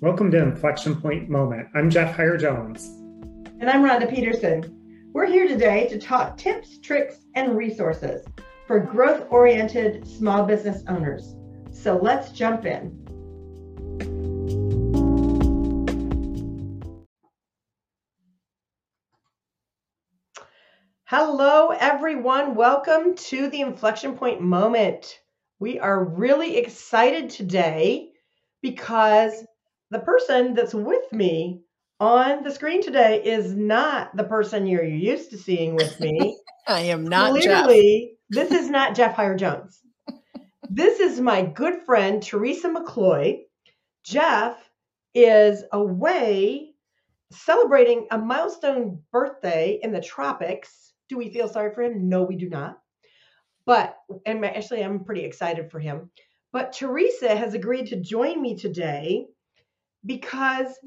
Welcome to Inflection Point Moment. I'm Jeff Hire Jones. And I'm Rhonda Peterson. We're here today to talk tips, tricks, and resources for growth oriented small business owners. So let's jump in. Hello, everyone. Welcome to the Inflection Point Moment. We are really excited today because the person that's with me on the screen today is not the person you're used to seeing with me. I am not Clearly, Jeff. this is not Jeff Hire Jones. this is my good friend Teresa McCloy. Jeff is away celebrating a milestone birthday in the tropics. Do we feel sorry for him? No, we do not. But and actually I'm pretty excited for him. But Teresa has agreed to join me today because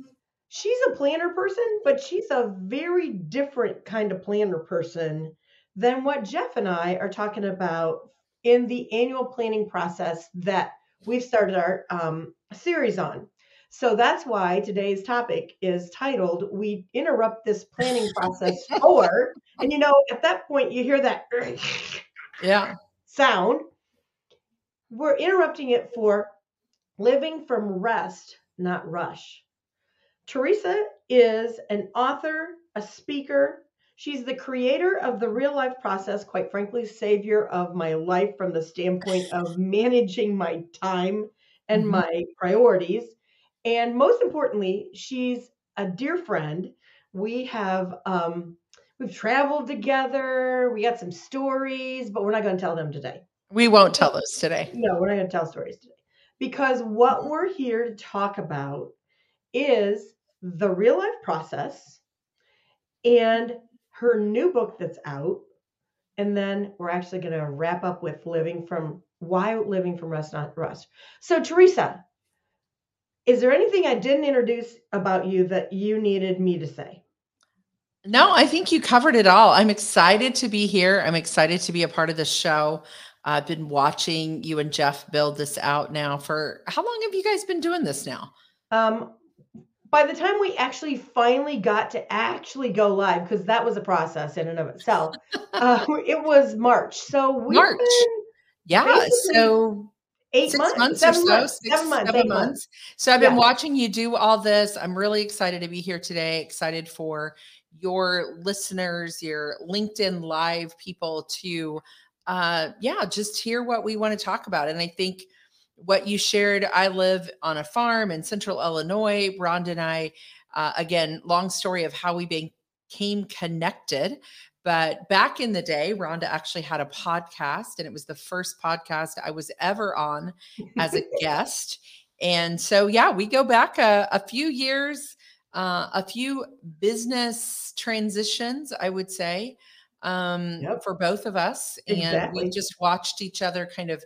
she's a planner person, but she's a very different kind of planner person than what Jeff and I are talking about in the annual planning process that we've started our um, series on. So that's why today's topic is titled We Interrupt This Planning Process For. and you know, at that point, you hear that yeah sound. We're interrupting it for living from rest not rush. Teresa is an author, a speaker. She's the creator of the real life process, quite frankly, savior of my life from the standpoint of managing my time and mm-hmm. my priorities. And most importantly, she's a dear friend. We have um, we've traveled together. We got some stories, but we're not going to tell them today. We won't tell those today. No, we're not going to tell stories today because what we're here to talk about is the real life process and her new book that's out. And then we're actually going to wrap up with living from why living from rest, not rust. So, Teresa, is there anything I didn't introduce about you that you needed me to say? No, I think you covered it all. I'm excited to be here. I'm excited to be a part of this show. I've been watching you and Jeff build this out now for how long have you guys been doing this now? Um, by the time we actually finally got to actually go live, because that was a process in and of itself, uh, it was March. So we March. Yeah. So eight six months, months or so, months, six, seven months, seven months. months. So I've been yeah. watching you do all this. I'm really excited to be here today. Excited for your listeners, your LinkedIn live people to uh, yeah, just hear what we want to talk about. And I think what you shared, I live on a farm in central Illinois. Rhonda and I, uh, again, long story of how we became connected. But back in the day, Rhonda actually had a podcast, and it was the first podcast I was ever on as a guest. And so, yeah, we go back a, a few years, uh, a few business transitions, I would say um, yep. for both of us. Exactly. And we just watched each other kind of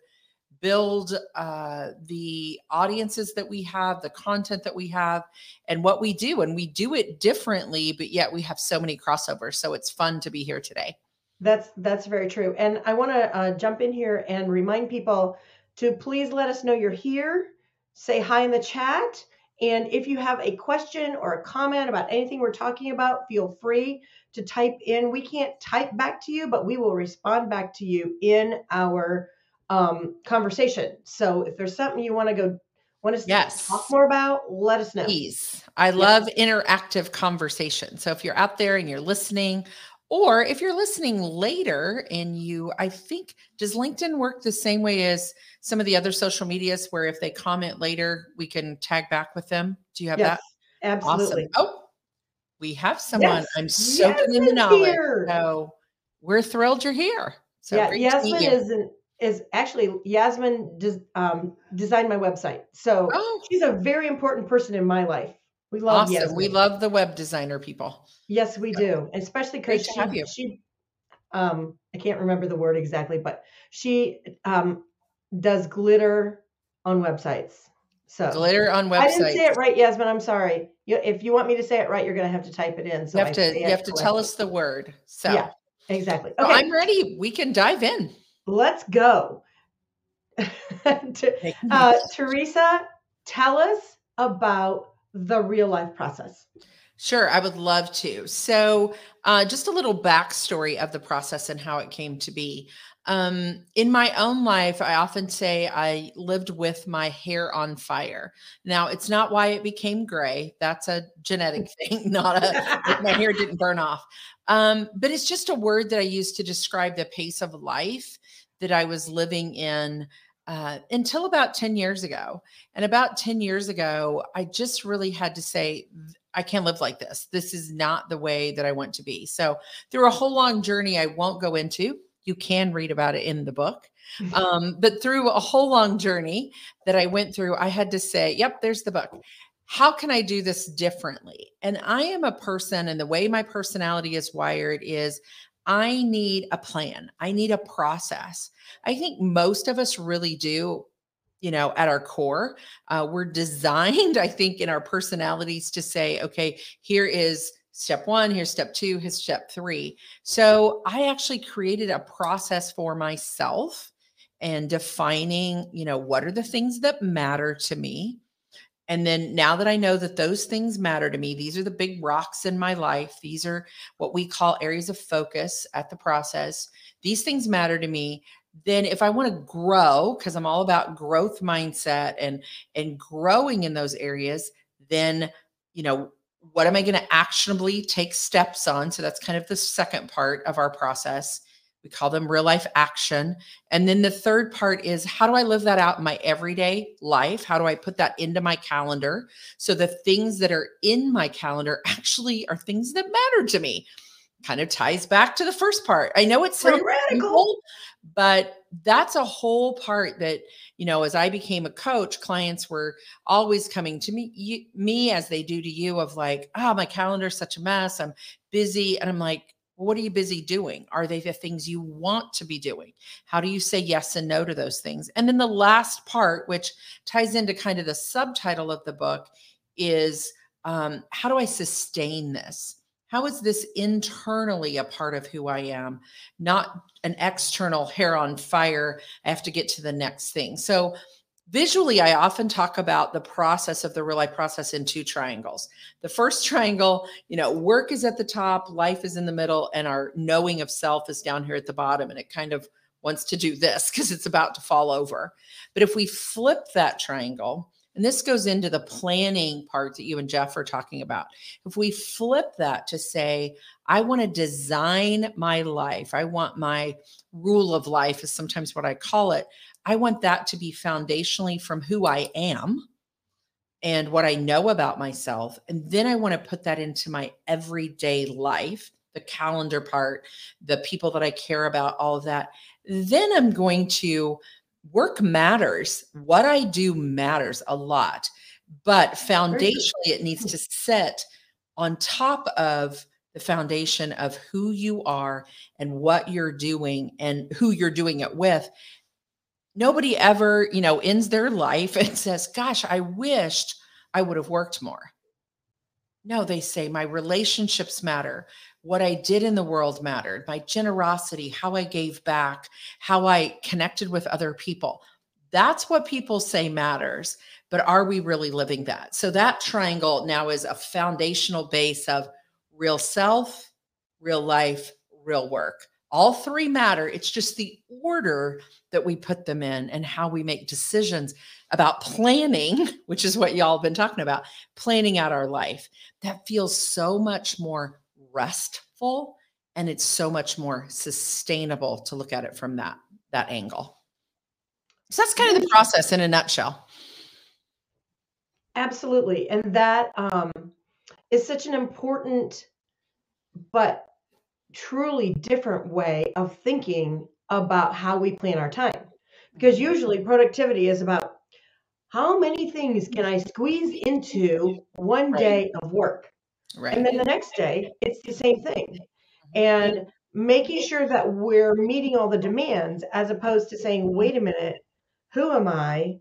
build uh, the audiences that we have, the content that we have, and what we do. And we do it differently, but yet we have so many crossovers. So it's fun to be here today. That's that's very true. And I want to uh, jump in here and remind people to please let us know you're here. Say hi in the chat. And if you have a question or a comment about anything we're talking about, feel free to type in. We can't type back to you, but we will respond back to you in our um, conversation. So if there's something you want to go want us yes. to talk more about, let us know. Please. I love interactive conversation. So if you're out there and you're listening, or if you're listening later and you, I think, does LinkedIn work the same way as some of the other social medias where if they comment later, we can tag back with them? Do you have yes, that? Absolutely. Awesome. Oh, we have someone. Yes. I'm soaking yes, in the knowledge. Here. So we're thrilled you're here. So yeah, Yasmin is an, is actually Yasmin des, um, designed my website. So oh. she's a very important person in my life. We love awesome. Yasmin. We love the web designer people. Yes, we do. Especially because she, she um I can't remember the word exactly, but she um does glitter on websites. So glitter on websites. I didn't say it right, Yasmin. I'm sorry. You, if you want me to say it right, you're going to have to type it in. So you have to you have to tell us the word. So yeah, exactly. Okay, I'm ready. We can dive in. Let's go. uh, Teresa, tell us about the real life process? Sure, I would love to. So, uh, just a little backstory of the process and how it came to be. Um, in my own life, I often say I lived with my hair on fire. Now, it's not why it became gray. That's a genetic thing, not a my hair didn't burn off. Um, but it's just a word that I use to describe the pace of life that I was living in uh, until about 10 years ago. And about 10 years ago, I just really had to say, I can't live like this. This is not the way that I want to be. So, through a whole long journey I won't go into, you can read about it in the book. Mm-hmm. Um, but through a whole long journey that I went through, I had to say, yep, there's the book. How can I do this differently? And I am a person, and the way my personality is wired is I need a plan, I need a process. I think most of us really do you know at our core uh, we're designed i think in our personalities to say okay here is step one, here's step two, here's step three. So I actually created a process for myself and defining, you know, what are the things that matter to me. And then now that I know that those things matter to me, these are the big rocks in my life. These are what we call areas of focus at the process. These things matter to me. Then if I want to grow, because I'm all about growth mindset and and growing in those areas, then you know what am I going to actionably take steps on? So that's kind of the second part of our process. We call them real life action. And then the third part is how do I live that out in my everyday life? How do I put that into my calendar? So the things that are in my calendar actually are things that matter to me. Kind of ties back to the first part. I know it's pretty radical, but that's a whole part that you know as i became a coach clients were always coming to me you, me as they do to you of like oh my calendar's such a mess. I'm busy. And i'm like well, what are you busy doing? Are they the things you want to be doing? How do you say yes and no to those things? And then the last part which ties into kind of the subtitle of the book is um, how do i sustain this how is this internally a part of who I am, not an external hair on fire? I have to get to the next thing. So, visually, I often talk about the process of the real life process in two triangles. The first triangle, you know, work is at the top, life is in the middle, and our knowing of self is down here at the bottom. And it kind of wants to do this because it's about to fall over. But if we flip that triangle, and this goes into the planning part that you and Jeff are talking about. If we flip that to say, I want to design my life, I want my rule of life, is sometimes what I call it. I want that to be foundationally from who I am and what I know about myself. And then I want to put that into my everyday life, the calendar part, the people that I care about, all of that. Then I'm going to work matters. What I do matters a lot, but foundationally, it needs to set on top of the foundation of who you are and what you're doing and who you're doing it with. Nobody ever, you know, ends their life and says, Gosh, I wished I would have worked more. No, they say my relationships matter what I did in the world mattered, my generosity, how I gave back, how I connected with other people. That's what people say matters, but are we really living that? So that triangle now is a foundational base of real self, real life, real work. All three matter. It's just the order that we put them in and how we make decisions about planning, which is what y'all have been talking about, planning out our life. That feels so much more restful and it's so much more sustainable to look at it from that that angle. So that's kind of the process in a nutshell. Absolutely and that um, is such an important but truly different way of thinking about how we plan our time. Because usually productivity is about how many things can i squeeze into one day of work Right. And then the next day, it's the same thing. Mm-hmm. And making sure that we're meeting all the demands as opposed to saying, wait a minute, who am I?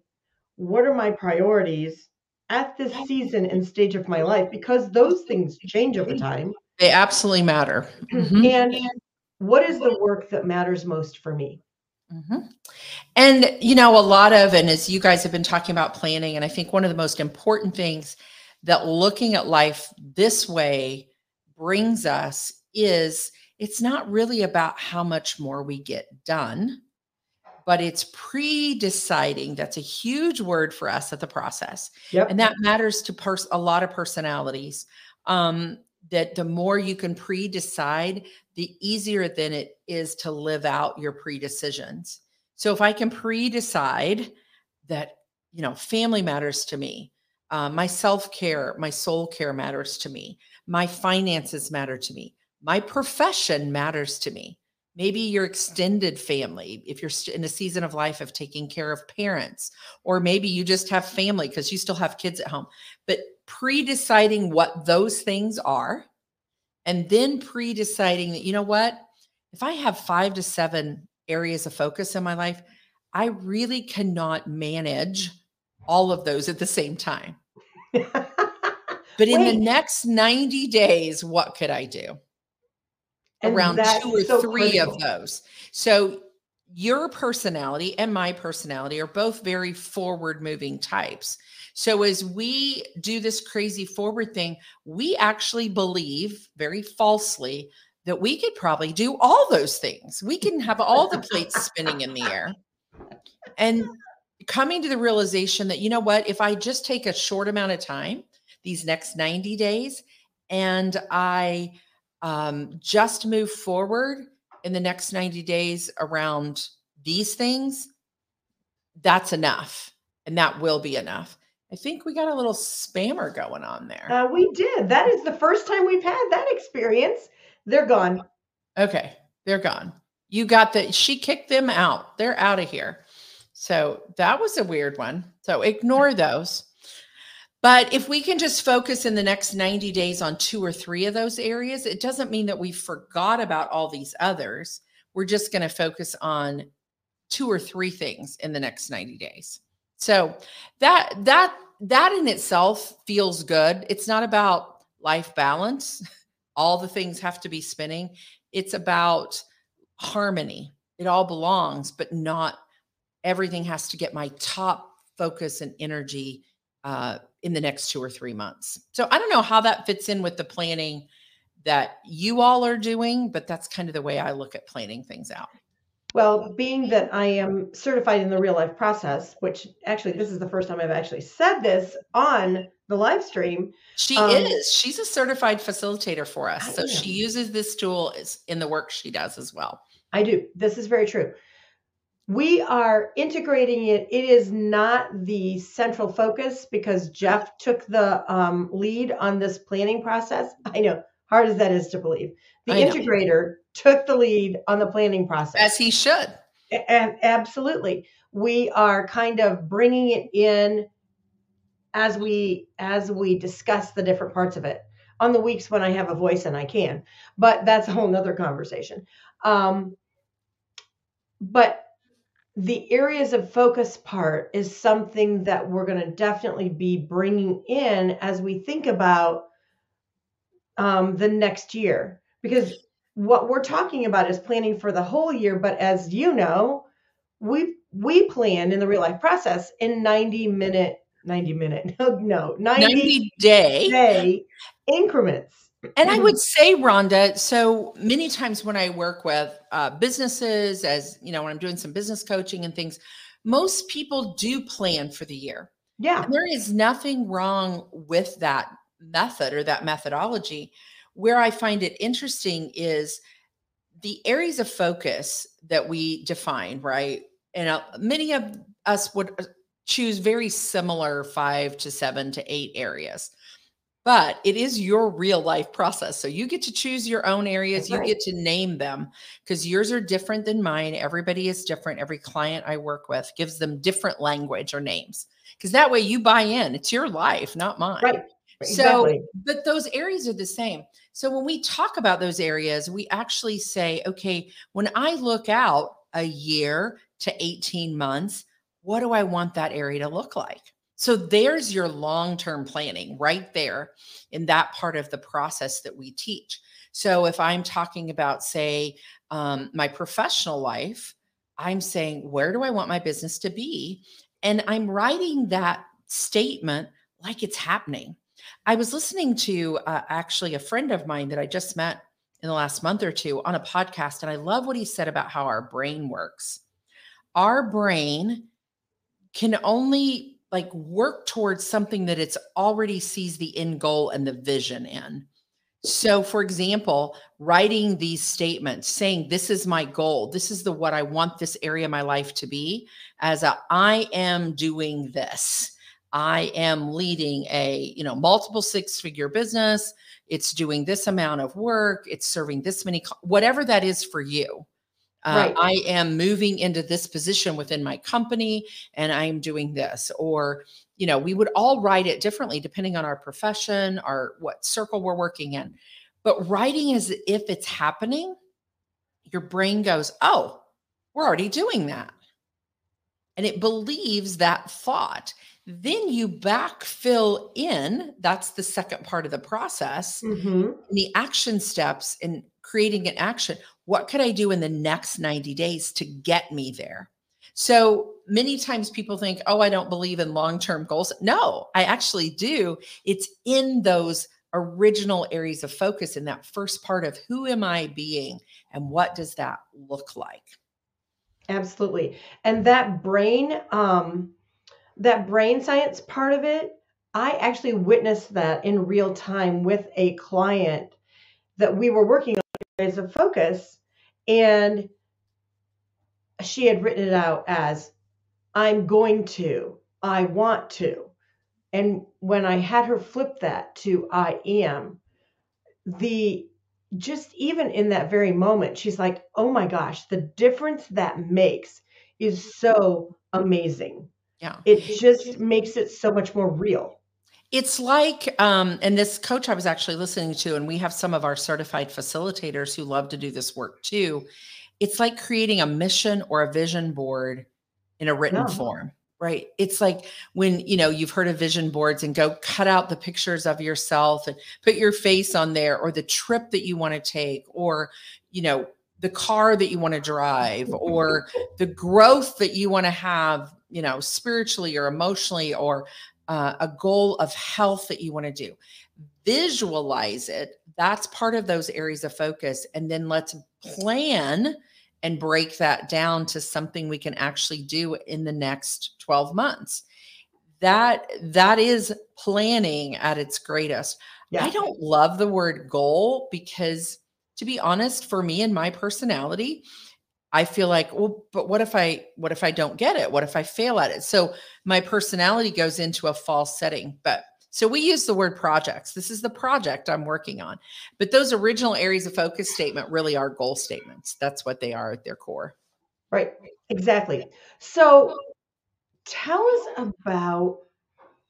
What are my priorities at this season and stage of my life? Because those things change over time. They absolutely matter. Mm-hmm. And what is the work that matters most for me? Mm-hmm. And, you know, a lot of, and as you guys have been talking about planning, and I think one of the most important things that looking at life this way brings us is it's not really about how much more we get done, but it's pre deciding. That's a huge word for us at the process. Yep. And that matters to pers- a lot of personalities. Um, that the more you can pre decide, the easier then it is to live out your pre decisions. So if I can pre decide that, you know, family matters to me, uh, my self care, my soul care matters to me, my finances matter to me, my profession matters to me. Maybe your extended family, if you're in a season of life of taking care of parents, or maybe you just have family because you still have kids at home. But pre deciding what those things are, and then pre deciding that, you know what, if I have five to seven areas of focus in my life, I really cannot manage all of those at the same time. but in the next 90 days, what could I do? And Around two or so three critical. of those. So your personality and my personality are both very forward moving types. So as we do this crazy forward thing, we actually believe very falsely that we could probably do all those things. We can have all the plates spinning in the air. And coming to the realization that, you know what, if I just take a short amount of time, these next 90 days, and I um, just move forward in the next 90 days around these things, that's enough. And that will be enough. I think we got a little spammer going on there. Uh, we did. That is the first time we've had that experience. They're gone. Okay, they're gone. You got the, she kicked them out. They're out of here. So that was a weird one. So ignore those. But if we can just focus in the next 90 days on two or three of those areas, it doesn't mean that we forgot about all these others. We're just going to focus on two or three things in the next 90 days. So that that that in itself feels good. It's not about life balance. All the things have to be spinning. It's about harmony. It all belongs, but not everything has to get my top focus and energy uh, in the next two or three months. So I don't know how that fits in with the planning that you all are doing, but that's kind of the way I look at planning things out. Well, being that I am certified in the real life process, which actually this is the first time I've actually said this on the live stream. She Um, is. She's a certified facilitator for us. I So she uses this tool in the work she does as well. I do. This is very true. We are integrating it. It is not the central focus because Jeff took the um, lead on this planning process. I know, hard as that is to believe. The I know. integrator took the lead on the planning process. As he should. And absolutely, we are kind of bringing it in as we as we discuss the different parts of it on the weeks when I have a voice and I can. But that's a whole nother conversation. Um, but the areas of focus part is something that we're going to definitely be bringing in as we think about um, the next year because what we're talking about is planning for the whole year but as you know we we plan in the real life process in 90 minute 90 minute no no 90, 90 day. day increments And I would say, Rhonda, so many times when I work with uh, businesses, as you know, when I'm doing some business coaching and things, most people do plan for the year. yeah And there is nothing wrong with that method or that methodology. Where I find it interesting is the areas of focus that we define, right? And uh, many of us would uh, choose very similar five to seven to eight areas. But it is your real life process. So you get to choose your own areas, you get to name them because yours are different than mine. Everybody is different. Every client I work with gives them different language or names because that way you buy in. It's your life, not mine. right So, exactly but those areas are the same. So when we talk about those areas, we actually say, okay, when I look out a year to 18 months, what do I want that area to look like? So there's your long term planning right there in that part of the process that we teach. So if I'm talking about, say, um, my professional life, I'm saying, where do I want my business to be? And I'm writing that statement like it's happening. I was listening to uh, actually a friend of mine that I just met in the last month or two on a podcast, and I love what he said about how our brain works. Our brain can only like work towards something that it's already sees the end goal and the vision in. So, for example, writing these statements saying, This is my goal, this is the what I want this area of my life to be, as a I am doing this. I am leading a, you know, multiple six-figure business. It's doing this amount of work, it's serving this many whatever that is for you. Uh, right. I am moving into this position within my company and I am doing this. Or, you know, we would all write it differently depending on our profession, our what circle we're working in. But writing as if it's happening, your brain goes, oh, we're already doing that. And it believes that thought. Then you backfill in, that's the second part of the process, mm-hmm. the action steps in creating an action what could I do in the next 90 days to get me there? So many times people think, oh, I don't believe in long term goals. No, I actually do. It's in those original areas of focus in that first part of who am I being and what does that look like? Absolutely. And that brain, um, that brain science part of it, I actually witnessed that in real time with a client that we were working areas of focus. And she had written it out as, I'm going to, I want to. And when I had her flip that to I am, the just even in that very moment, she's like, oh my gosh, the difference that makes is so amazing. Yeah. It just makes it so much more real. It's like, um, and this coach I was actually listening to, and we have some of our certified facilitators who love to do this work too. It's like creating a mission or a vision board in a written yeah. form, right? It's like when, you know, you've heard of vision boards and go cut out the pictures of yourself and put your face on there or the trip that you want to take or, you know, the car that you want to drive or the growth that you want to have you know spiritually or emotionally or uh, a goal of health that you want to do. Visualize it. That's part of those areas of focus. And then let's plan and break that down to something we can actually do in the next 12 months. That that is planning at its greatest. Yeah. I don't love the word goal because to be honest, for me and my personality, I feel like, well, but what if I what if I don't get it? What if I fail at it? So my personality goes into a false setting. But so we use the word projects. This is the project I'm working on. But those original areas of focus statement really are goal statements. That's what they are at their core. Right. Exactly. So tell us about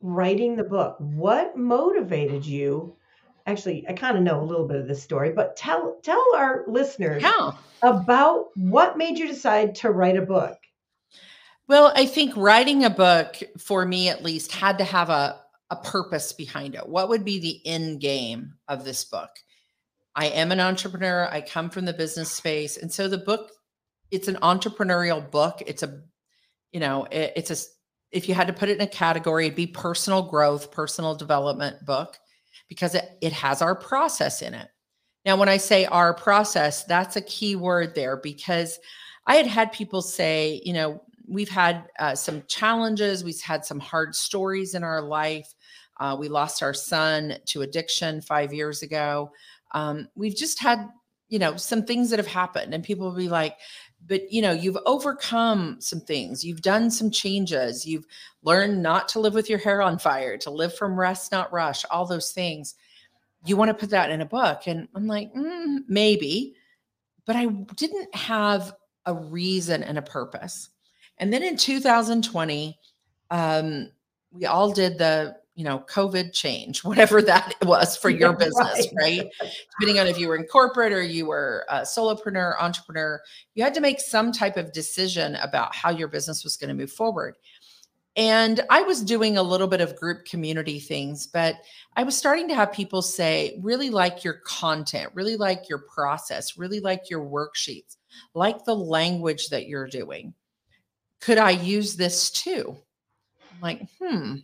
writing the book. What motivated you actually I kind of know a little bit of this story, but tell tell our listeners How? about what made you decide to write a book. Well, I think writing a book for me at least had to have a a purpose behind it. What would be the end game of this book? I am an entrepreneur. I come from the business space, and so the book it's an entrepreneurial book. It's a you know, it, it's a if you had to put it in a category, it'd be personal growth, personal development book because it, it has our process in it. Now, when I say our process, that's a key word there because I had had people say, you know, we've had uh, some challenges, we've had some hard stories in our life. Uh, we lost our son to addiction five years ago. Um, we've just had, you know, some things that have happened, and people will be like, but you know you've overcome some things. You've done some changes. You've learned not to live with your hair on fire to live from rest not rush all those things. You want to put that in a book and i'm like mm, maybe but i didn't have a reason and a purpose. And then in 2020 um, we all did the you know, COVID change, whatever that was for your business, right. right? Depending on if you were in corporate or you were a solopreneur, entrepreneur, you had to make some type of decision about how your business was going to move forward. And I was doing a little bit of group community things, but I was starting to have people say, really like your content, really like your process, really like your worksheets, like the language that you're doing. Could I use this too? I'm like, hmm,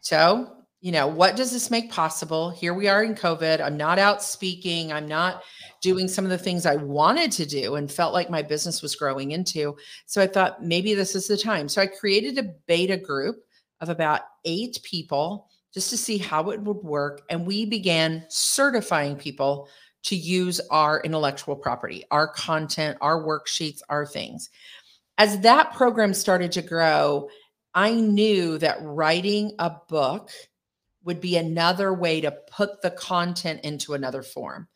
so you know, what does this make possible? Here we are in COVID. I'm not out speaking. I'm not doing some of the things I wanted to do and felt like my business was growing into. So I thought maybe this is the time. So I created a beta group of about eight people just to see how it would work. And we began certifying people to use our intellectual property, our content, our worksheets, our things. As that program started to grow, I knew that writing a book would be another way to put the content into another form.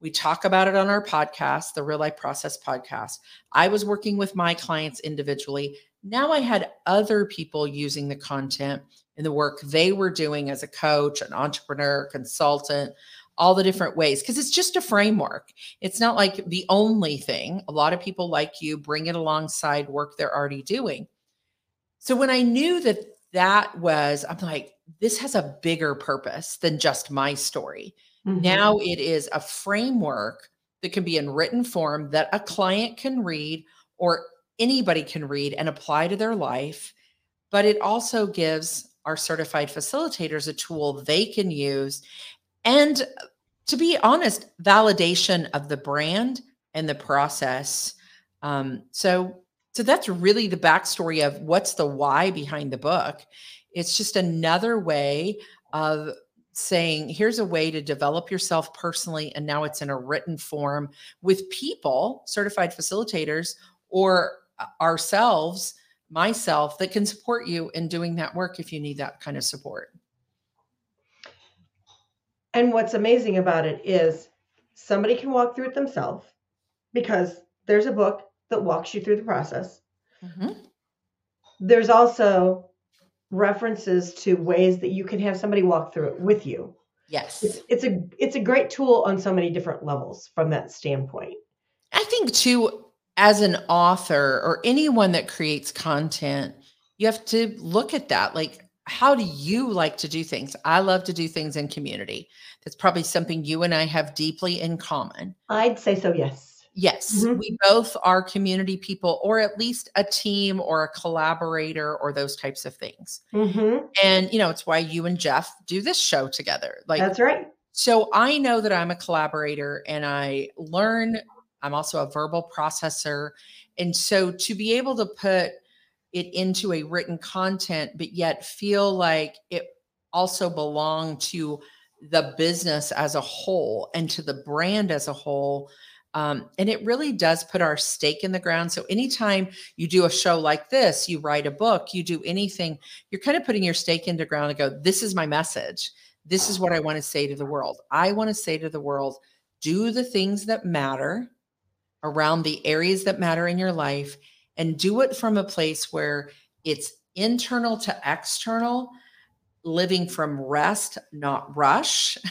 We talk about it on our podcast, the Real Life Process podcast. I was working with my clients individually. Now I had other people using the content in the work they were doing as a coach, an entrepreneur, consultant, all the different ways, because it's just a framework. It's not like the only thing. A lot of people like you bring it alongside work they're already doing. So when I knew that that was, I'm like, this has a bigger purpose than just my story. Mm-hmm. Now it is a framework that can be in written form that a client can read or anybody can read and apply to their life. But it also gives our certified facilitators a tool they can use. And to be honest, validation of the brand and the process. Um, so, so that's really the backstory of what's the why behind the book. It's just another way of saying, here's a way to develop yourself personally. And now it's in a written form with people, certified facilitators, or uh, ourselves, myself, that can support you in doing that work if you need that kind of support. And what's amazing about it is somebody can walk through it themselves because there's a book that walks you through the process. Mm-hmm. There's also references to ways that you can have somebody walk through it with you. Yes. It's, it's a it's a great tool on so many different levels from that standpoint. I think too as an author or anyone that creates content, you have to look at that like how do you like to do things? I love to do things in community. That's probably something you and I have deeply in common. I'd say so, yes. Yes, mm-hmm. we both are community people, or at least a team or a collaborator, or those types of things. Mm-hmm. And you know, it's why you and Jeff do this show together. Like that's right. So I know that I'm a collaborator, and I learn. I'm also a verbal processor, and so to be able to put it into a written content, but yet feel like it also belonged to the business as a whole and to the brand as a whole um, and it really does put our stake in the ground. So anytime you do a show like this, you write a book, you do anything, you're kind of putting your stake into the ground and go, this is my message. This is what I want to say to the world. I want to say to the world, do the things that matter around the areas that matter in your life and do it from a place where it's internal to external, living from rest, not rush.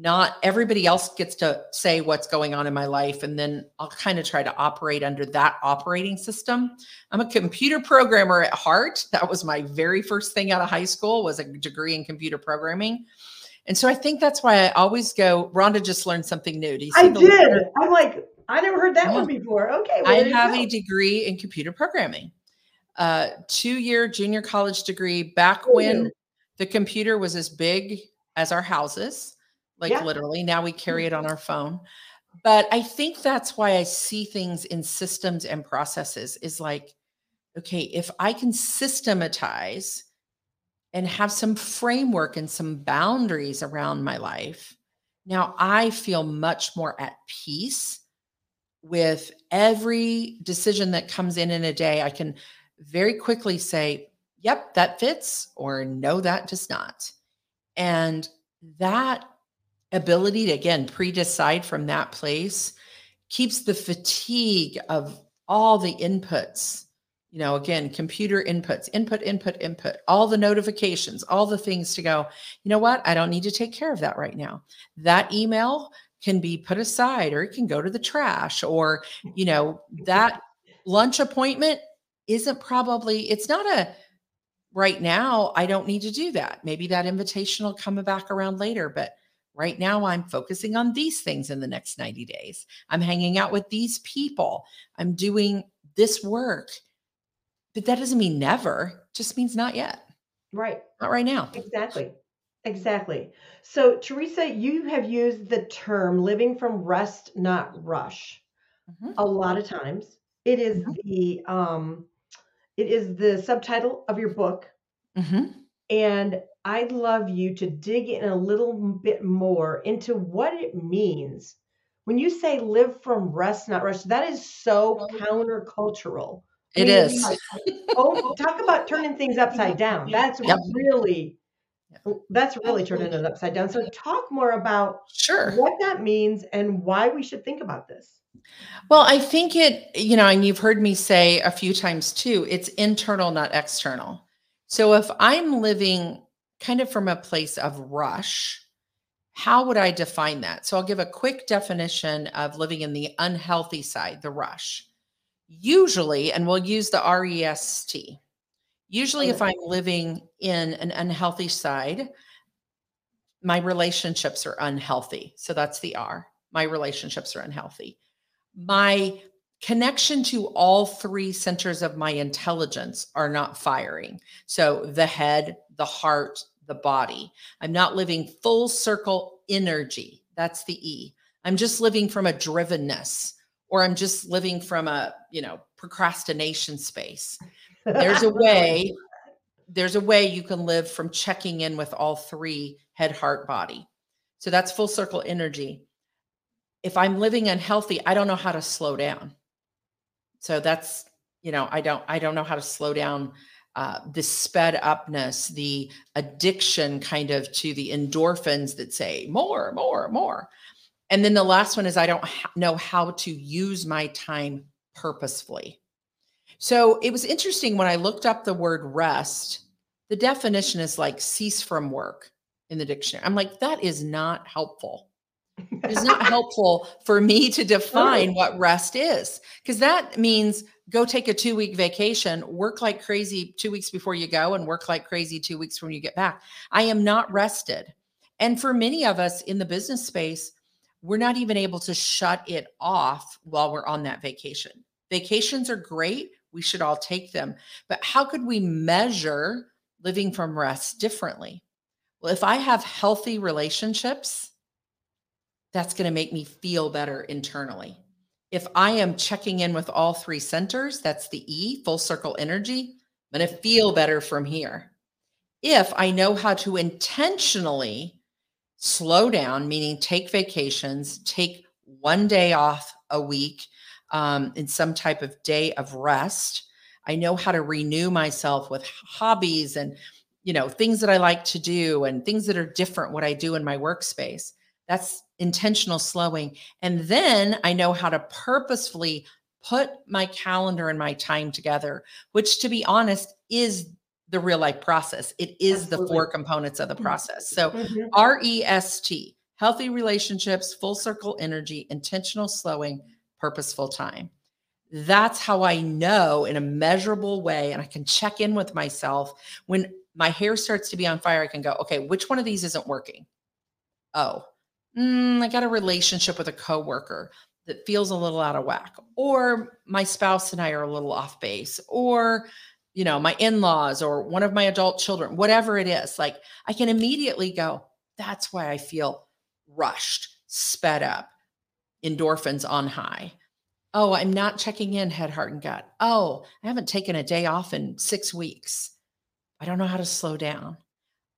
not everybody else gets to say what's going on in my life and then i'll kind of try to operate under that operating system. I'm a computer programmer at heart. That was my very first thing out of high school was a degree in computer programming. And so i think that's why i always go rhonda just learned something new. I did. i'm like i never heard that yeah. one before. Okay well, i have a degree in computer programming uh two year junior college degree back oh, when the computer was as big as our houses like yeah. literally. Now we carry it on mm-hmm. our phone. But I think that's why I see things in systems and processes is like, okay, if I can systematize and have some framework and some boundaries around my life, now I feel much more at peace with every decision that comes in in a day. I can very quickly say, yep, that fits, or no, that does not. And that ability to again pre-decide from that place keeps the fatigue of all the inputs you know again computer inputs input input input all the notifications all the things to go you know what? I don't need to take care of that right now. That email can be put aside or it can go to the trash or you know that lunch appointment isn't probably it's not a right now i don't need to do that. Maybe that invitation will come back around later but Right now, I'm focusing on these things in the next 90 days. I'm hanging out with these people. I'm doing this work. But that doesn't mean never, just means not yet. Right. Not right now. Exactly. Exactly. So, Teresa, you have used the term living from rest, not rush. Mhm. A lot of times. It is Mhm. the um it is the subtitle of your book. Mhm. And I'd love you to dig in a little bit more into what it means when you say live from rest, not rush. That is so countercultural. I mean, is. oh, talk about turning things upside down. That's Yep. really that's really turning it upside down. So talk more about Sure. what that means and why we should think about this. Well, I think it, you know, and you've heard me say a few times too, it's internal, not external. So if I'm living kind of from a place of rush, how would I define that? So I'll give a quick definition of living in the unhealthy side, the rush. Usually, and we'll use the REST. Usually, if mm-hmm. I'm living in an unhealthy side, my relationships are unhealthy. So that's the R. My relationships are unhealthy. My connection to all three centers of my intelligence are not firing. So the head, the heart, the body. I'm not living full circle energy. That's the E. I'm just living from a drivenness or I'm just living from a, you know, procrastination space. There's a way there's a way you can live from checking in with all three head, heart, body. So that's full circle energy. If I'm living unhealthy, I don't know how to slow down. So that's, you know, I don't, I don't know how to slow down uh, the sped upness, the addiction kind of to the endorphins that say more, more, more. And then the last one is I don't ha- know how to use my time purposefully. So it was interesting when I looked up the word rest, the definition is like cease from work in the dictionary. I'm like, that is not helpful. It's not helpful for me to define what rest is because that means go take a two week vacation, work like crazy two weeks before you go, and work like crazy two weeks when you get back. I am not rested. And for many of us in the business space, we're not even able to shut it off while we're on that vacation. Vacations are great. We should all take them. But how could we measure living from rest differently? Well, if I have healthy relationships, that's going to make me feel better internally. If I am checking in with all three centers, that's the E, full circle energy, I'm going to feel better from here. If I know how to intentionally slow down, meaning take vacations, take one day off a week um, in some type of day of rest, I know how to renew myself with hobbies and you know things that I like to do and things that are different what I do in my workspace. That's intentional slowing. And then I know how to purposefully put my calendar and my time together, which to be honest is the real life process. It is the four components of the process. So Mhm. R E S T, healthy relationships, full circle energy, intentional slowing, purposeful time. That's how I know in a measurable way, and I can check in with myself when my hair starts to be on fire. I can go, okay, which one of these isn't working? Oh, mm, I got a relationship with a coworker that feels a little out of whack, or my spouse and I are a little off base, or you know, my in-laws or one of my adult children, whatever it is. Like I can immediately go, that's why I feel rushed, sped up, endorphins on high. Oh, I'm not checking in head, heart, and gut. Oh, I haven't taken a day off in six weeks. I don't know how to slow down.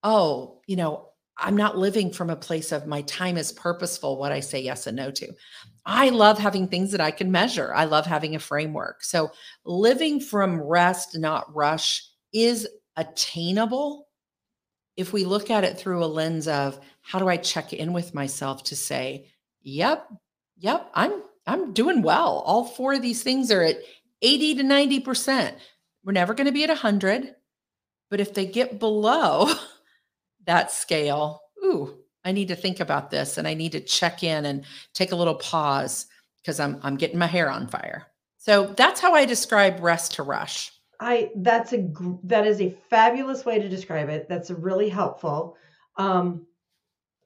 Oh, you know, I'm not living from a place of my time is purposeful, what I say yes and no to. I love having things that I can measure. I love having a framework. So, living from rest, not rush, is attainable if we look at it through a lens of how do I check in with myself to say, yep, yep, I'm I'm doing well. All four of these things are at 80 to 90%. We're never going to be at 100, but if they get below that scale, ooh, I need to think about this and I need to check in and take a little pause because I'm I'm getting my hair on fire. So that's how I describe rest to rush. I that's a that is a fabulous way to describe it. That's really helpful. Um,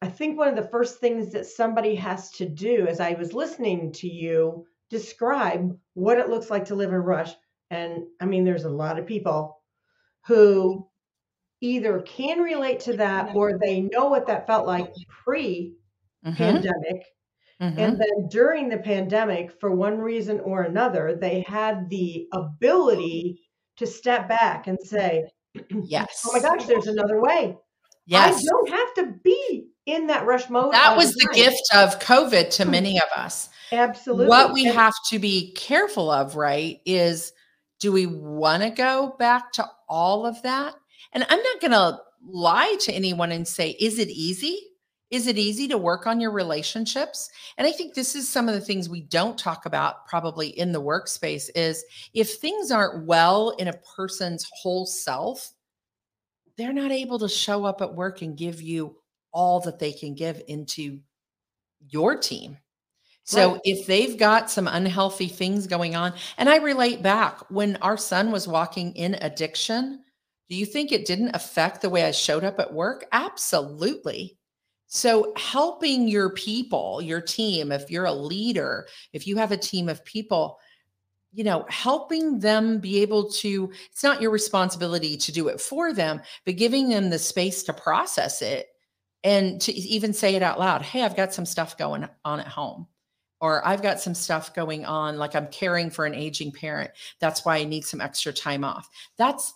I think one of the first things that somebody has to do, as I was listening to you describe what it looks like to live in rush, and I mean, there's a lot of people who either can relate to that or they know what that felt like pre Mhm, pandemic. mhm. And then during the pandemic, for one reason or another, they had the ability to step back and say, yes. oh my gosh, there's another way. yes. I don't have to be in that rush mode. that was the time." gift of COVID to many of us. Absolutely. What we And- have to be careful of, right, is do we want to go back to all of that? And I'm not going to lie to anyone and say, is it easy? Is it easy to work on your relationships? And I think this is some of the things we don't talk about probably in the workspace is if things aren't well in a person's whole self, they're not able to show up at work and give you all that they can give into your team. So Right. if they've got some unhealthy things going on, and I relate back when our son was walking in addiction, do you think it didn't affect the way I showed up at work? Absolutely. So helping your people, your team, if you're a leader, if you have a team of people, you know, helping them be able to, it's not your responsibility to do it for them, but giving them the space to process it and to even say it out loud. Hey, I've got some stuff going on at home or I've got some stuff going on, like I'm caring for an aging parent. That's why I need some extra time off. That's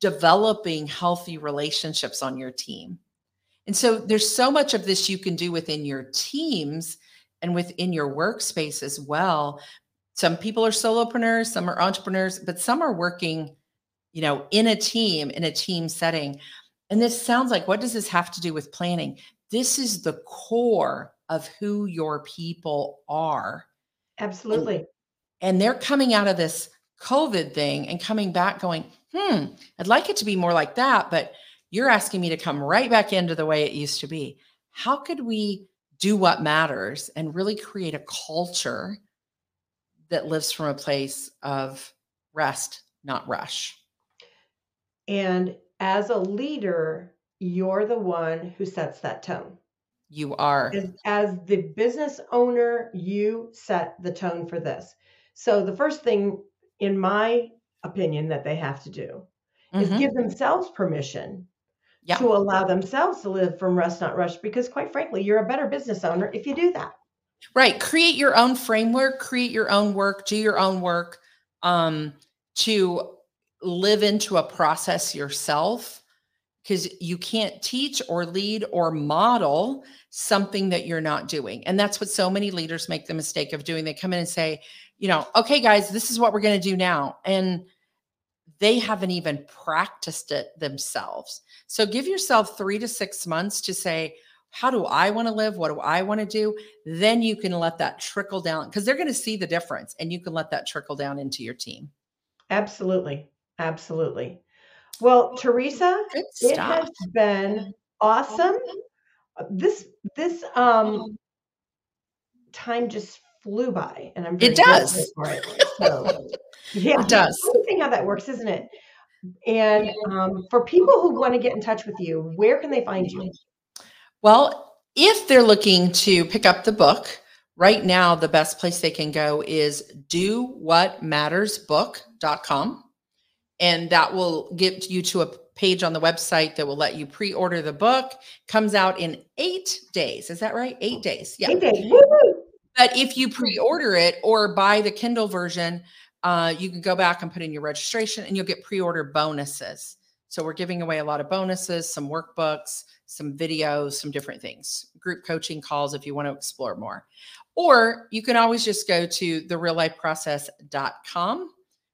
developing healthy relationships on your team. And so there's so much of this you can do within your teams and within your workspace as well. Some people are solopreneurs, some are entrepreneurs, but some are working, you know, in a team, in a team setting. And this sounds like what does this have to do with planning? This is the core of who your people are. Absolutely. And they're coming out of this COVID thing and coming back going, hmm, I'd like it to be more like that, but you're asking me to come right back into the way it used to be. How could we do what matters and really create a culture that lives from a place of rest, not rush? And as a leader, you're the one who sets that tone. You are. As, as the business owner, you set the tone for this. So the first thing, in my opinion, that they have to do is Mhm. give themselves permission Yeah. to allow themselves to live from rest, not rush. Because quite frankly, you're a better business owner if you do that. Right. Create your own framework, create your own work, do your own work um, to live into a process yourself because you can't teach or lead or model something that you're not doing. And that's what so many leaders make the mistake of doing. They come in and say, you know, okay, guys, this is what we're going to do now. And they haven't even practiced it themselves. So give yourself three to six months to say, how do I want to live? What do I want to do? Then you can let that trickle down because they're going to see the difference and you can let that trickle down into your team. Absolutely. Absolutely. Well, Teresa, it has been awesome. Uh, This this um time just flew by, and I'm It does. for it. So, yeah, It does. amazing how that works, isn't it? And um, for people who want to get in touch with you, where can they find you? Well, if they're looking to pick up the book, right now the best place they can go is dowhatmattersbook.com. And that will get you to a page on the website that will let you pre-order the book. Comes out in eight days. Is that right? Eight days. Yeah. Hey, Dave. But if you pre-order it or buy the Kindle version, uh, you can go back and put in your registration and you'll get pre-order bonuses. So we're giving away a lot of bonuses, some workbooks, some videos, some different things, group coaching calls if you want to explore more. Or you can always just go to thereallifeprocess.com,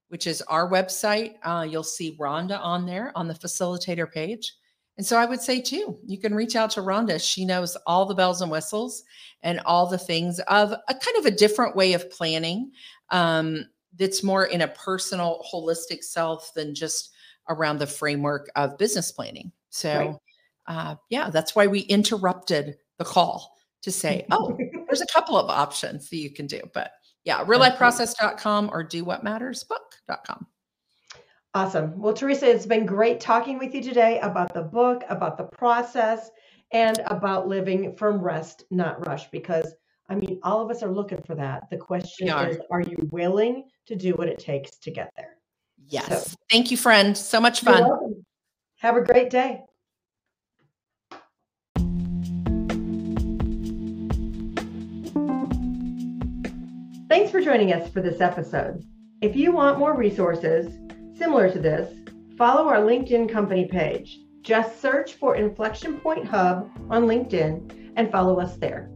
which is our website. Uh, you'll see Rhonda on there on the facilitator page. And so I would say too, you can reach out to Rhonda. She knows all the bells and whistles and all the things of a kind of a different way of planning um, that's more in a personal, holistic self than just around the framework of business planning. So, Right. uh, yeah, that's why we interrupted the call to say, oh, there's a couple of options that you can do. But yeah, reallifeprocess.com or dowhatmattersbook.com. Awesome. Well, Teresa, it's been great talking with you today about the book, about the process, and about living from rest, not rush. Because, I mean, all of us are looking for that. The question are. is are you willing to do what it takes to get there? Yes. Thank you, friend. So much fun. Have a great day. Thanks for joining us for this episode. If you want more resources similar to this, follow our LinkedIn company page. Just search for Inflection Point Hub on LinkedIn and follow us there.